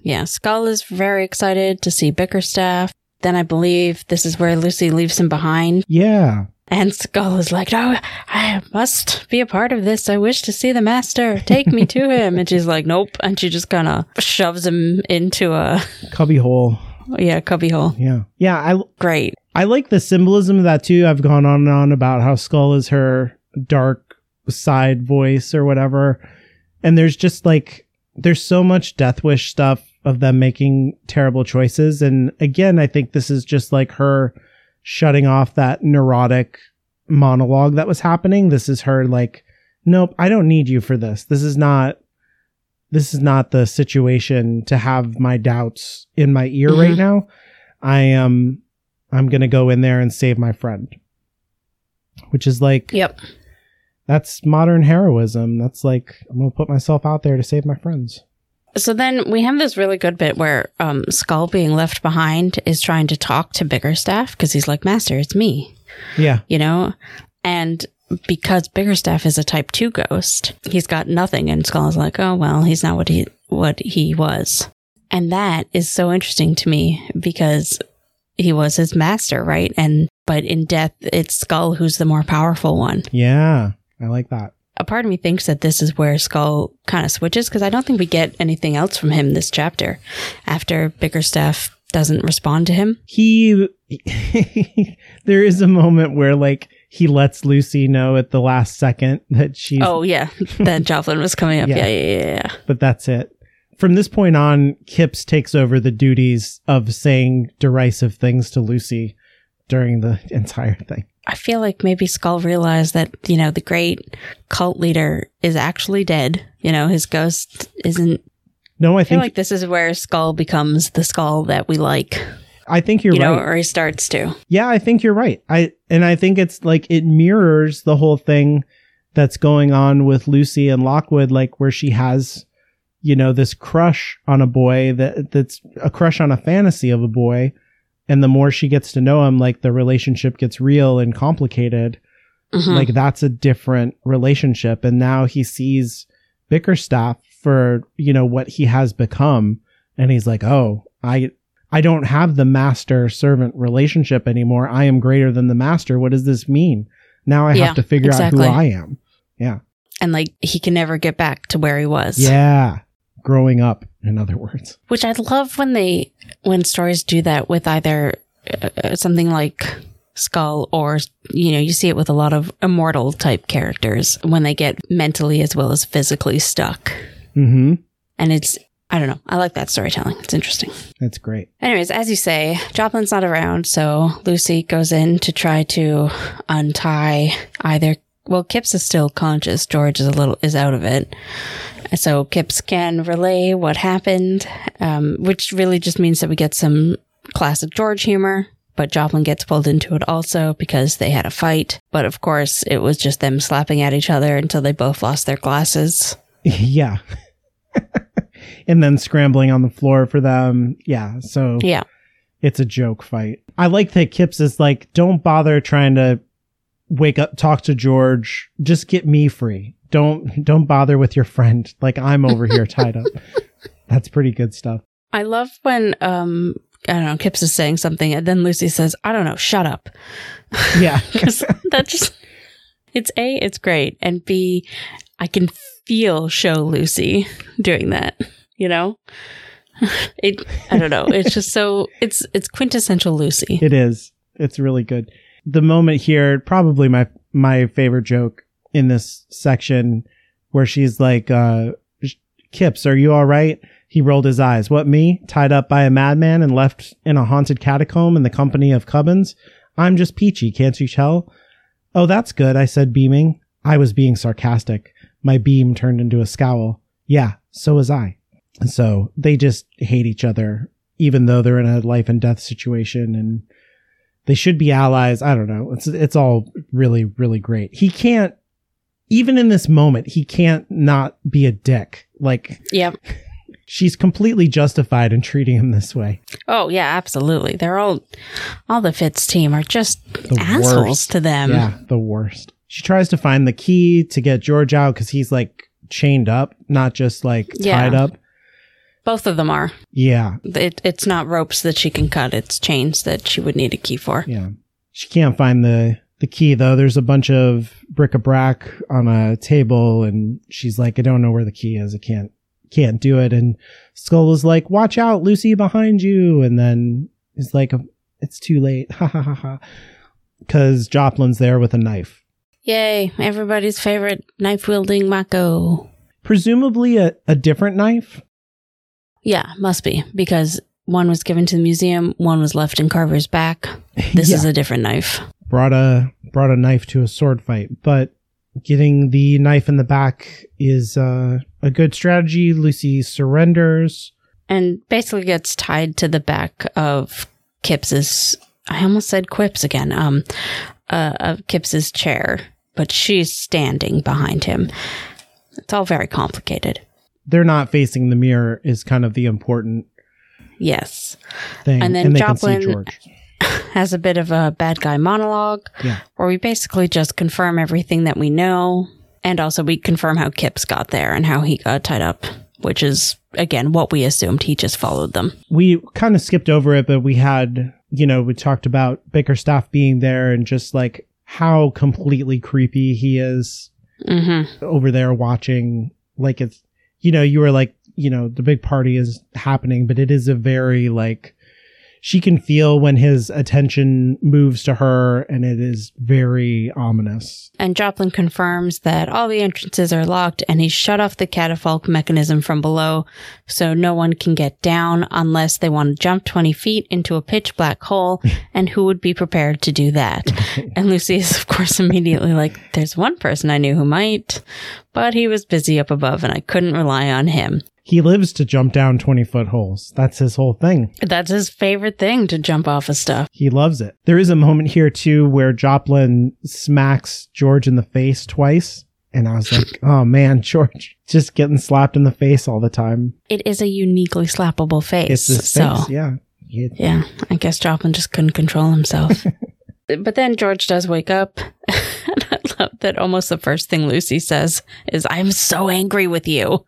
Yeah skull is very excited to see bickerstaff then i believe this is where lucy leaves him behind Yeah. and skull is like Oh, i must be a part of this i wish to see the master take me to him and she's like nope and she just kind of shoves him into a Cubby hole. yeah cubbyhole Yeah. Yeah. I great I like the symbolism of that too. I've gone on and on about how Skull is her dark side voice or whatever. And there's just like, there's so much Death Wish stuff of them making terrible choices. And again, I think this is just like her shutting off that neurotic monologue that was happening. This is her like, nope, I don't need you for this. This is not, this is not the situation to have my doubts in my ear right Mhm. now. I am, I'm going to go in there and save my friend. Which is like, Yep. that's modern heroism. That's like, I'm going to put myself out there to save my friends. So then we have this really good bit where um, Skull, being left behind, is trying to talk to Bickerstaff because he's like, Master, it's me, Yeah. you know? And because Bickerstaff is a type 2 ghost, he's got nothing. And Skull is like, oh, well, he's not what he, what he was. And that is so interesting to me because he was his master, right? And, but in death, it's Skull who's the more powerful one. Yeah. I like that. A part of me thinks that this is where Skull kind of switches because I don't think we get anything else from him this chapter after Bickerstaff doesn't respond to him. He, there is a moment where like he lets Lucy know at the last second that she's, Oh yeah, that Joplin was coming up. Yeah. Yeah, yeah, yeah, yeah. but that's it. From this point on, Kipps takes over the duties of saying derisive things to Lucy during the entire thing. I feel like maybe Skull realized that you know the great cult leader is actually dead. You know his ghost isn't. No, I I feel think like this is where Skull becomes the Skull that we like. I think you're you know, right. or he starts to. Yeah, I think you're right. I and I think it's like it mirrors the whole thing that's going on with Lucy and Lockwood, like where she has, you know, this crush on a boy that that's a crush on a fantasy of a boy. And the more she gets to know him, like the relationship gets real and complicated. Mhm. Like that's a different relationship. And now he sees Bickerstaff for, you know, what he has become. And he's like, Oh, I, I don't have the master servant relationship anymore. I am greater than the master. What does this mean? Now I Yeah, have to figure exactly. out who I am. Yeah. and like he can never get back to where he was. Yeah. Growing up, in other words. Which I love when they when stories do that with either uh, something like Skull or you know you see it with a lot of immortal type characters when they get mentally as well as physically stuck. Mm-hmm. And it's I don't know. I like that storytelling. It's interesting. That's great. Anyways, as you say, Joplin's not around, so Lucy goes in to try to untie either. Well, Kipps is still conscious. George is a little is out of it, so Kipps can relay what happened, um, which really just means that we get some classic George humor. But Joplin gets pulled into it also because they had a fight. But of course, it was just them slapping at each other until they both lost their glasses. yeah. and then scrambling on the floor for them. Yeah. So Yeah. it's a joke fight. I like that Kipps is like, don't bother trying to wake up, talk to George. Just get me free. Don't, don't bother with your friend. Like I'm over here tied up. That's pretty good stuff. I love when um I don't know, Kipps is saying something and then Lucy says, I don't know, shut up. Yeah. Because that just it's A, it's great, and B, I can feel show Lucy doing that, you know? It I don't know. It's just so it's it's quintessential Lucy. It is. It's really good. The moment here, probably my my favorite joke in this section, where she's like, uh, "Kipps, are you all right?" He rolled his eyes. What me? Tied up by a madman and left in a haunted catacomb in the company of Cubbins? I'm just peachy, can't you tell? Oh, that's good. I said, beaming. I was being sarcastic. My beam turned into a scowl. Yeah, so was I. And so they just hate each other, even though they're in a life and death situation and they should be allies. I don't know. It's, it's all really, really great. He can't, even in this moment, he can't not be a dick. Like yeah. she's completely justified in treating him this way. Oh yeah, absolutely. They're all all the Fittes team are just The assholes worst. to them. yeah, the worst. She tries to find the key to get George out because he's like chained up, not just like Yeah. tied up. Both of them are. Yeah, It, it's not ropes that she can cut, it's chains that she would need a key for. yeah. She can't find the the key though. There's a bunch of bric-a-brac on a table, and she's like, "I don't know where the key is. I can't can't do it." And Skull is like, "Watch out, Lucy, behind you!" And then he's like, um, "It's too late." Ha ha ha ha. Because Joplin's there with a knife. Yay, everybody's favorite knife wielding Mako. presumably a, a different knife. Yeah, must be because one was given to the museum, one was left in Carver's back. This Yeah. is a different knife. Brought a brought a knife to a sword fight, but getting the knife in the back is uh, a good strategy. Lucy surrenders. And basically gets tied to the back of Kipps's I almost said quips again. Um uh, of Kipps's chair, but she's standing behind him. It's all very complicated. They're not facing the mirror is kind of the important Yes. thing, And then they Joplin- can see George. Has a bit of a bad guy monologue Yeah, where we basically just confirm everything that we know. And also we confirm how Kipps got there and how he got tied up, which is, again, what we assumed. He just followed them. we kind of skipped over it, but we had you know we talked about Bickerstaff being there and just like how completely creepy he is Mm-hmm. over there watching like it's you know you were like you know the big party is happening but it is a very like she can feel when his attention moves to her and it is very ominous And Joplin confirms that all the entrances are locked and he's shut off the catafalque mechanism from below so no one can get down unless they want to jump 20 feet into a pitch black hole. and who would be prepared to do that? and Lucy is, of course, immediately like, there's one person I knew who might, but he was busy up above and I couldn't rely on him. He lives to jump down 20 foot holes. That's his whole thing. That's his favorite thing to jump off of stuff. He loves it. There is a moment here too where Joplin smacks George in the face twice. And I was like, oh man, George, just getting slapped in the face all the time. It is a uniquely slappable face. It's his so, face, yeah. He- yeah, I guess Joplin just couldn't control himself. but then George does wake up. and I love that almost the first thing Lucy says is, I'm so angry with you.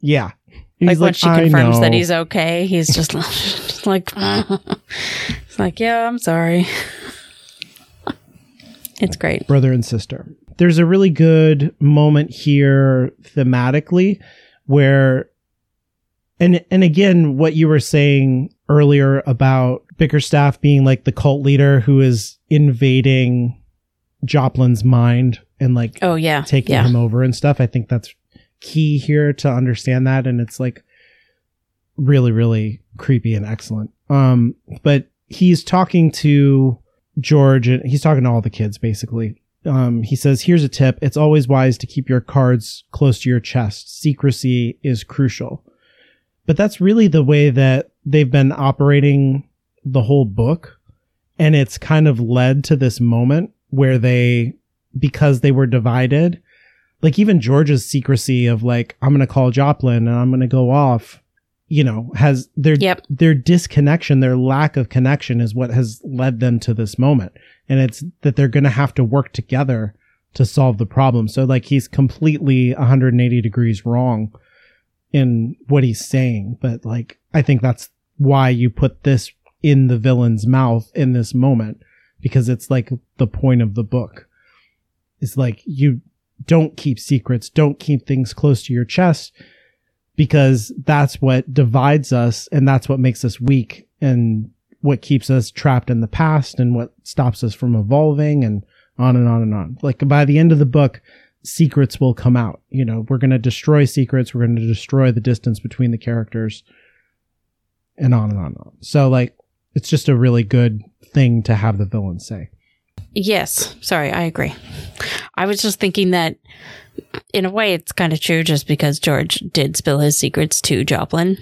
yeah. He's like, when she "I confirms that he's okay, he's just, just like, it's like, yeah, I'm sorry. it's great. brother and sister. There's a really good moment here thematically where and and again what you were saying earlier about Bickerstaff being like the cult leader who is invading Joplin's mind and like Oh yeah, taking yeah. him over and stuff. I think that's key here to understand that and it's like really really creepy and excellent. Um but he's talking to George and he's talking to all the kids basically. Um he says here's a tip, it's always wise to keep your cards close to your chest. Secrecy is crucial. But that's really the way that they've been operating the whole book and it's kind of led to this moment where they because they were divided like even George's secrecy of like I'm going to call Joplin and I'm going to go off you know has their Yep. their disconnection their lack of connection is what has led them to this moment. And it's that they're going to have to work together to solve the problem. So like he's completely 180 degrees wrong in what he's saying. But like I think that's why you put this in the villain's mouth in this moment because it's like the point of the book is like you don't keep secrets, don't keep things close to your chest because that's what divides us and that's what makes us weak and what keeps us trapped in the past and what stops us from evolving and on and on and on. Like by the end of the book, secrets will come out. You know, we're going to destroy secrets, we're going to destroy the distance between the characters and on and on and on. So like it's just a really good thing to have the villain say. Yes. Sorry, I agree. I was just thinking that in a way it's kind of true just because George did spill his secrets to Joplin.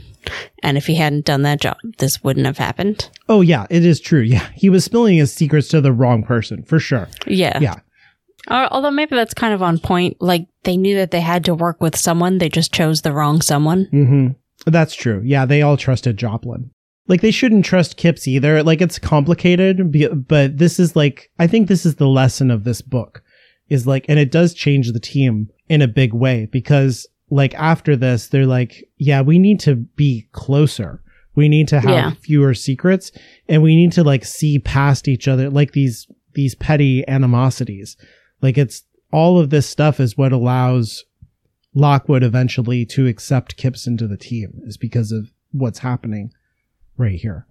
And if he hadn't done that job, this wouldn't have happened. Oh yeah, it is true. Yeah, he was spilling his secrets to the wrong person for sure. Yeah. Yeah. Or, although maybe that's kind of on point. Like they knew that they had to work with someone, they just chose the wrong someone. hmm That's true. Yeah, they all trusted Joplin. Like they shouldn't trust Kipps either. Like it's complicated, but this is like I think this is the lesson of this book is like, and it does change the team in a big way because like after this, they're like, yeah, we need to be closer. We need to have Yeah. fewer secrets and we need to like see past each other, like these, these petty animosities. Like it's all of this stuff is what allows Lockwood eventually to accept Kipps into the team is because of what's happening right here.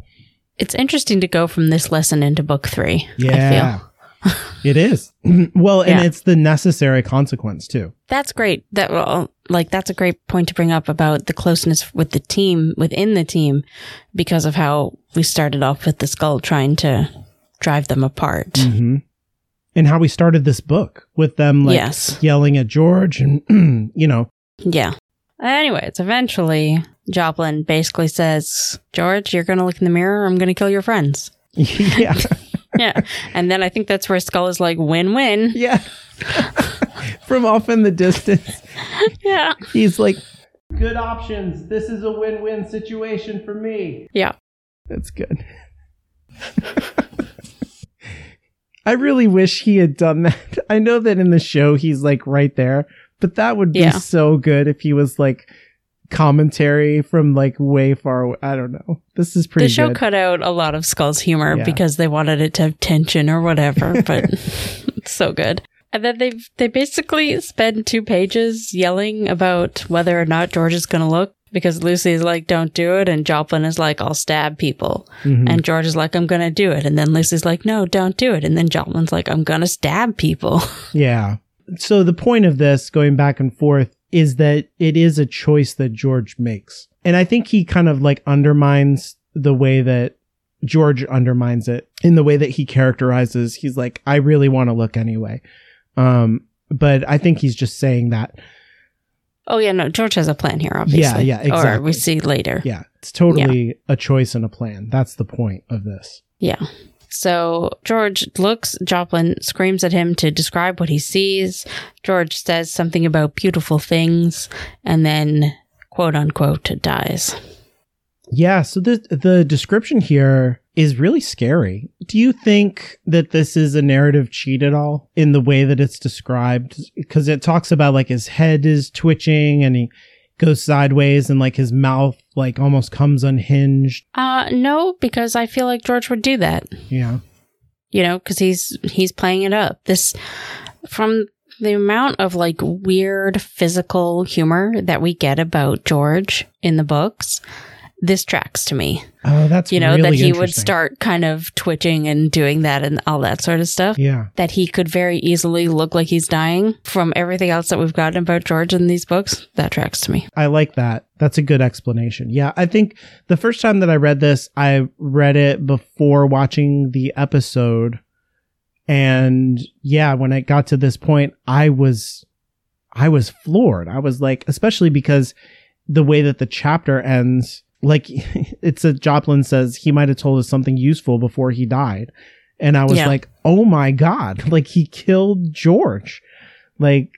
It's interesting to go from this lesson into book three. I Yeah. feel. it is. well, and Yeah. it's the necessary consequence too. That's great. That well, like that's a great point to bring up about the closeness with the team within the team because of how we started off with the skull trying to drive them apart. hmm And how we started this book with them like Yes. yelling at George and, you know, Yeah. Anyways, eventually Joplin basically says, "George, you're going to look in the mirror. I'm going to kill your friends." yeah. Yeah. and then I think that's where Skull is like, "Win-win." yeah. From off in the distance, Yeah. he's like, good options. This is a win win situation for me. Yeah. That's good. I really wish he had done that. I know that in the show he's like right there, but that would be Yeah. so good if he was like commentary from like way far away. I don't know. This is pretty the show good. cut out a lot of Skull's humor Yeah. because they wanted it to have tension or whatever, but it's so good. And then they they basically spend two pages yelling about whether or not George is going to look because Lucy's like, "Don't do it," and Joplin is like, "I'll stab people," Mhm. and George is like, "I'm going to do it," and then Lucy's like, "No, don't do it," and then Joplin's like, "I'm going to stab people." Yeah. So the point of this going back and forth is that it is a choice that George makes. And I think he kind of like undermines the way that George undermines it in the way that he characterizes. He's like, I really want to look anyway. Um, but I think he's just saying that Oh yeah, no, George has a plan here, obviously. yeah, Or exactly. we see later. Yeah, it's totally a choice and a plan. That's the point of this. Yeah. So George looks, Joplin screams at him to describe what he sees. George says something about beautiful things and then quote unquote dies. Yeah, so the the description here is really scary. Do you think that this is a narrative cheat at all in the way that it's described? Because it talks about like his head is twitching and he goes sideways and like his mouth like almost comes unhinged. Uh no, because I feel like George would do that. Yeah. You know, because he's he's playing it up. This from the amount of like weird physical humor that we get about George in the books, this tracks to me. Oh, that's you know really that he would start kind of twitching and doing that and all that sort of stuff Yeah. that he could very easily look like he's dying from everything else that we've gotten about george in these books that tracks to me I like that. That's a good explanation. Yeah, I think the first time that I read this, I read it before watching the episode. And yeah, when it got to this point, I was I was floored. I was like, especially because the way that the chapter ends, like it's a Joplin says he might have told us something useful before he died. And I was Yeah. like, oh my God, like he killed George. Like,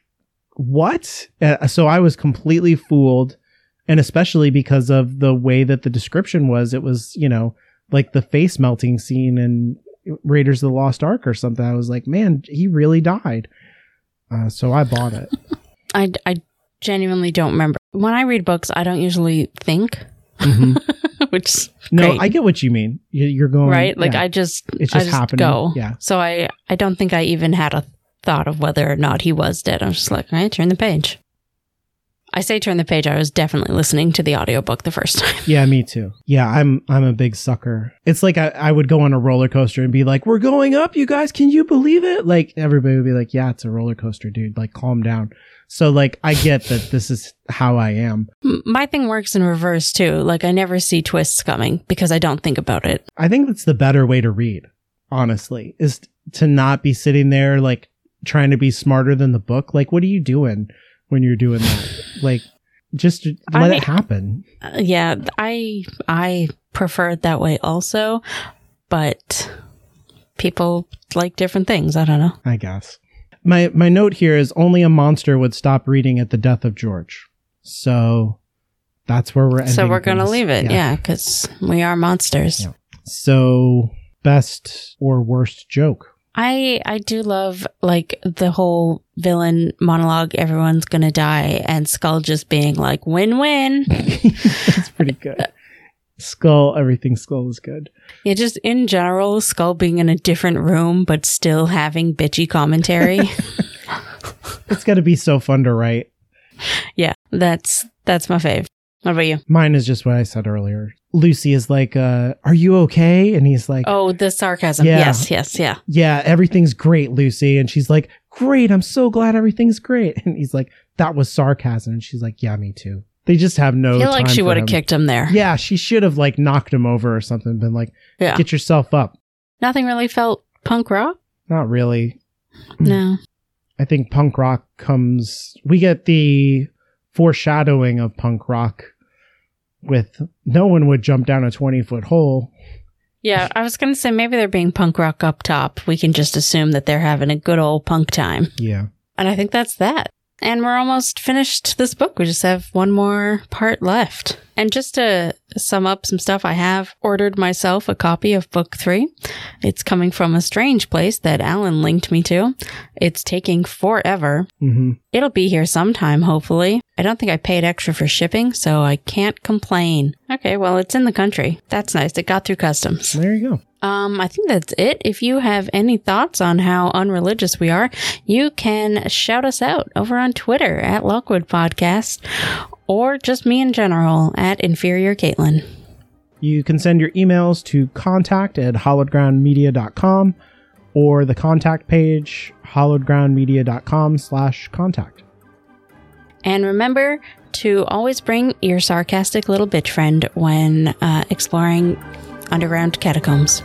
what? Uh, so I was completely fooled. And especially because of the way that the description was, it was, you know, like the face melting scene in Raiders of the Lost Ark or something. I was like, man, he really died. Uh, so I bought it. i, I genuinely don't remember when i read books i don't usually think Mhm. which is No, great, I get what you mean. You- You're going right like yeah. i just It's I just just happening. go Yeah. so i i don't think i even had a thought of whether or not he was dead i'm just like all right turn the page i say turn the page i was definitely listening to the audiobook the first time Yeah, me too. Yeah, I'm I'm a big sucker. It's like I, I would go on a roller coaster and be like, "We're going up, you guys! Can you believe it?" Like everybody would be like, "Yeah, it's a roller coaster, dude. Like, calm down." So like, I get that this is how I am. My thing works in reverse too. Like I never see twists coming because I don't think about it. I think that's the better way to read. Honestly, is to not be sitting there like trying to be smarter than the book. Like, what are you doing when you're doing that? like, just let mean- it happen. Uh, yeah, I I prefer it that way also, but people like different things. I don't know. I guess. My my note here is only a monster would stop reading at the death of George. So that's where we're ending. so we're gonna things. leave it, yeah, because we are monsters. Yeah. So best or worst joke. I I do love like the whole villain monologue. Everyone's gonna die, and Skull just being like, "Win win." That's pretty good. Skull, everything skull is good. Yeah, just in general, Skull being in a different room but still having bitchy commentary. It's to be so fun to write. yeah, that's that's my fave. What about you? Mine is just what I said earlier. Lucy is like, uh, "Are you okay?" And he's like, Oh, the sarcasm. Yeah. Yes, yes, yeah. "Yeah, everything's great, Lucy." And she's like, "Great, I'm so glad everything's great." And he's like, "That was sarcasm." And she's like, "Yeah, me too." They just have no. I feel like she would have kicked him there. Yeah, she should have like knocked him over or something. Been like, Yeah. "Get yourself up." Nothing really felt punk rock. Not really. No. I think punk rock comes. We get the foreshadowing of punk rock with no one would jump down a 20 foot hole. Yeah, I was going to say maybe they're being punk rock up top. We can just assume that they're having a good old punk time. Yeah. And I think that's that. And we're almost finished this book. We just have one more part left. And just to sum up some stuff, I have ordered myself a copy of book three. It's coming from a strange place that Alan linked me to. It's taking forever. hmm It'll be here sometime, hopefully. I don't think I paid extra for shipping, so I can't complain. Okay, well, it's in the country. That's nice. It got through customs. There you go. Um, I think that's it. If you have any thoughts on how unreligious we are, you can shout us out over on Twitter at Lockwood Podcast or just me in general at Inferior Caitlin. You can send your emails to contact at hallowedgroundmedia.com or the contact page, hallowedgroundmedia.com slash contact. And remember to always bring your sarcastic little bitch friend when uh, exploring underground catacombs.